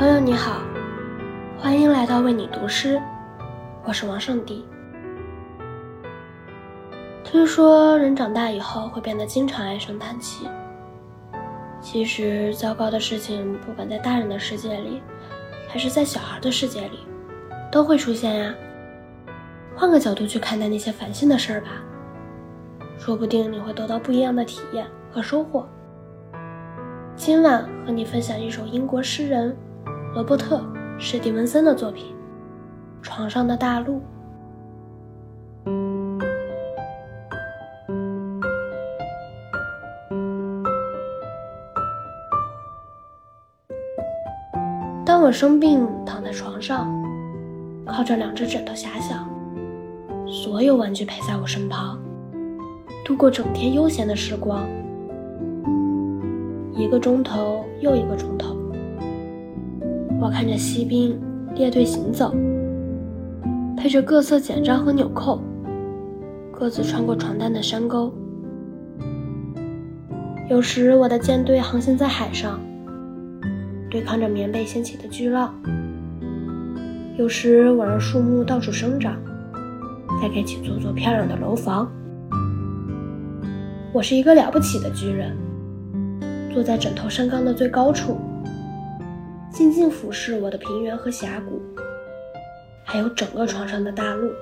朋友你好，欢迎来到为你读诗，我是王圣迪。听说人长大以后会变得经常唉声叹气，其实糟糕的事情不管在大人的世界里，还是在小孩的世界里，都会出现呀。换个角度去看待那些烦心的事儿吧，说不定你会得到不一样的体验和收获。今晚和你分享一首英国诗人罗伯特·史蒂文森的作品《床上的大陆》。当我生病躺在床上，靠着两只枕头遐想，所有玩具陪在我身旁，度过整天悠闲的时光。一个钟头又一个钟头，我看着锡兵列队行走，配着各色简章和纽扣，各自穿过床单的山沟。有时我的舰队航行在海上，对抗着棉被掀起的巨浪；有时我让树木到处生长，再盖起座座漂亮的楼房。我是一个了不起的巨人。坐在枕头山岗的最高处，静静俯视我的平原和峡谷，还有整个床上的大陆。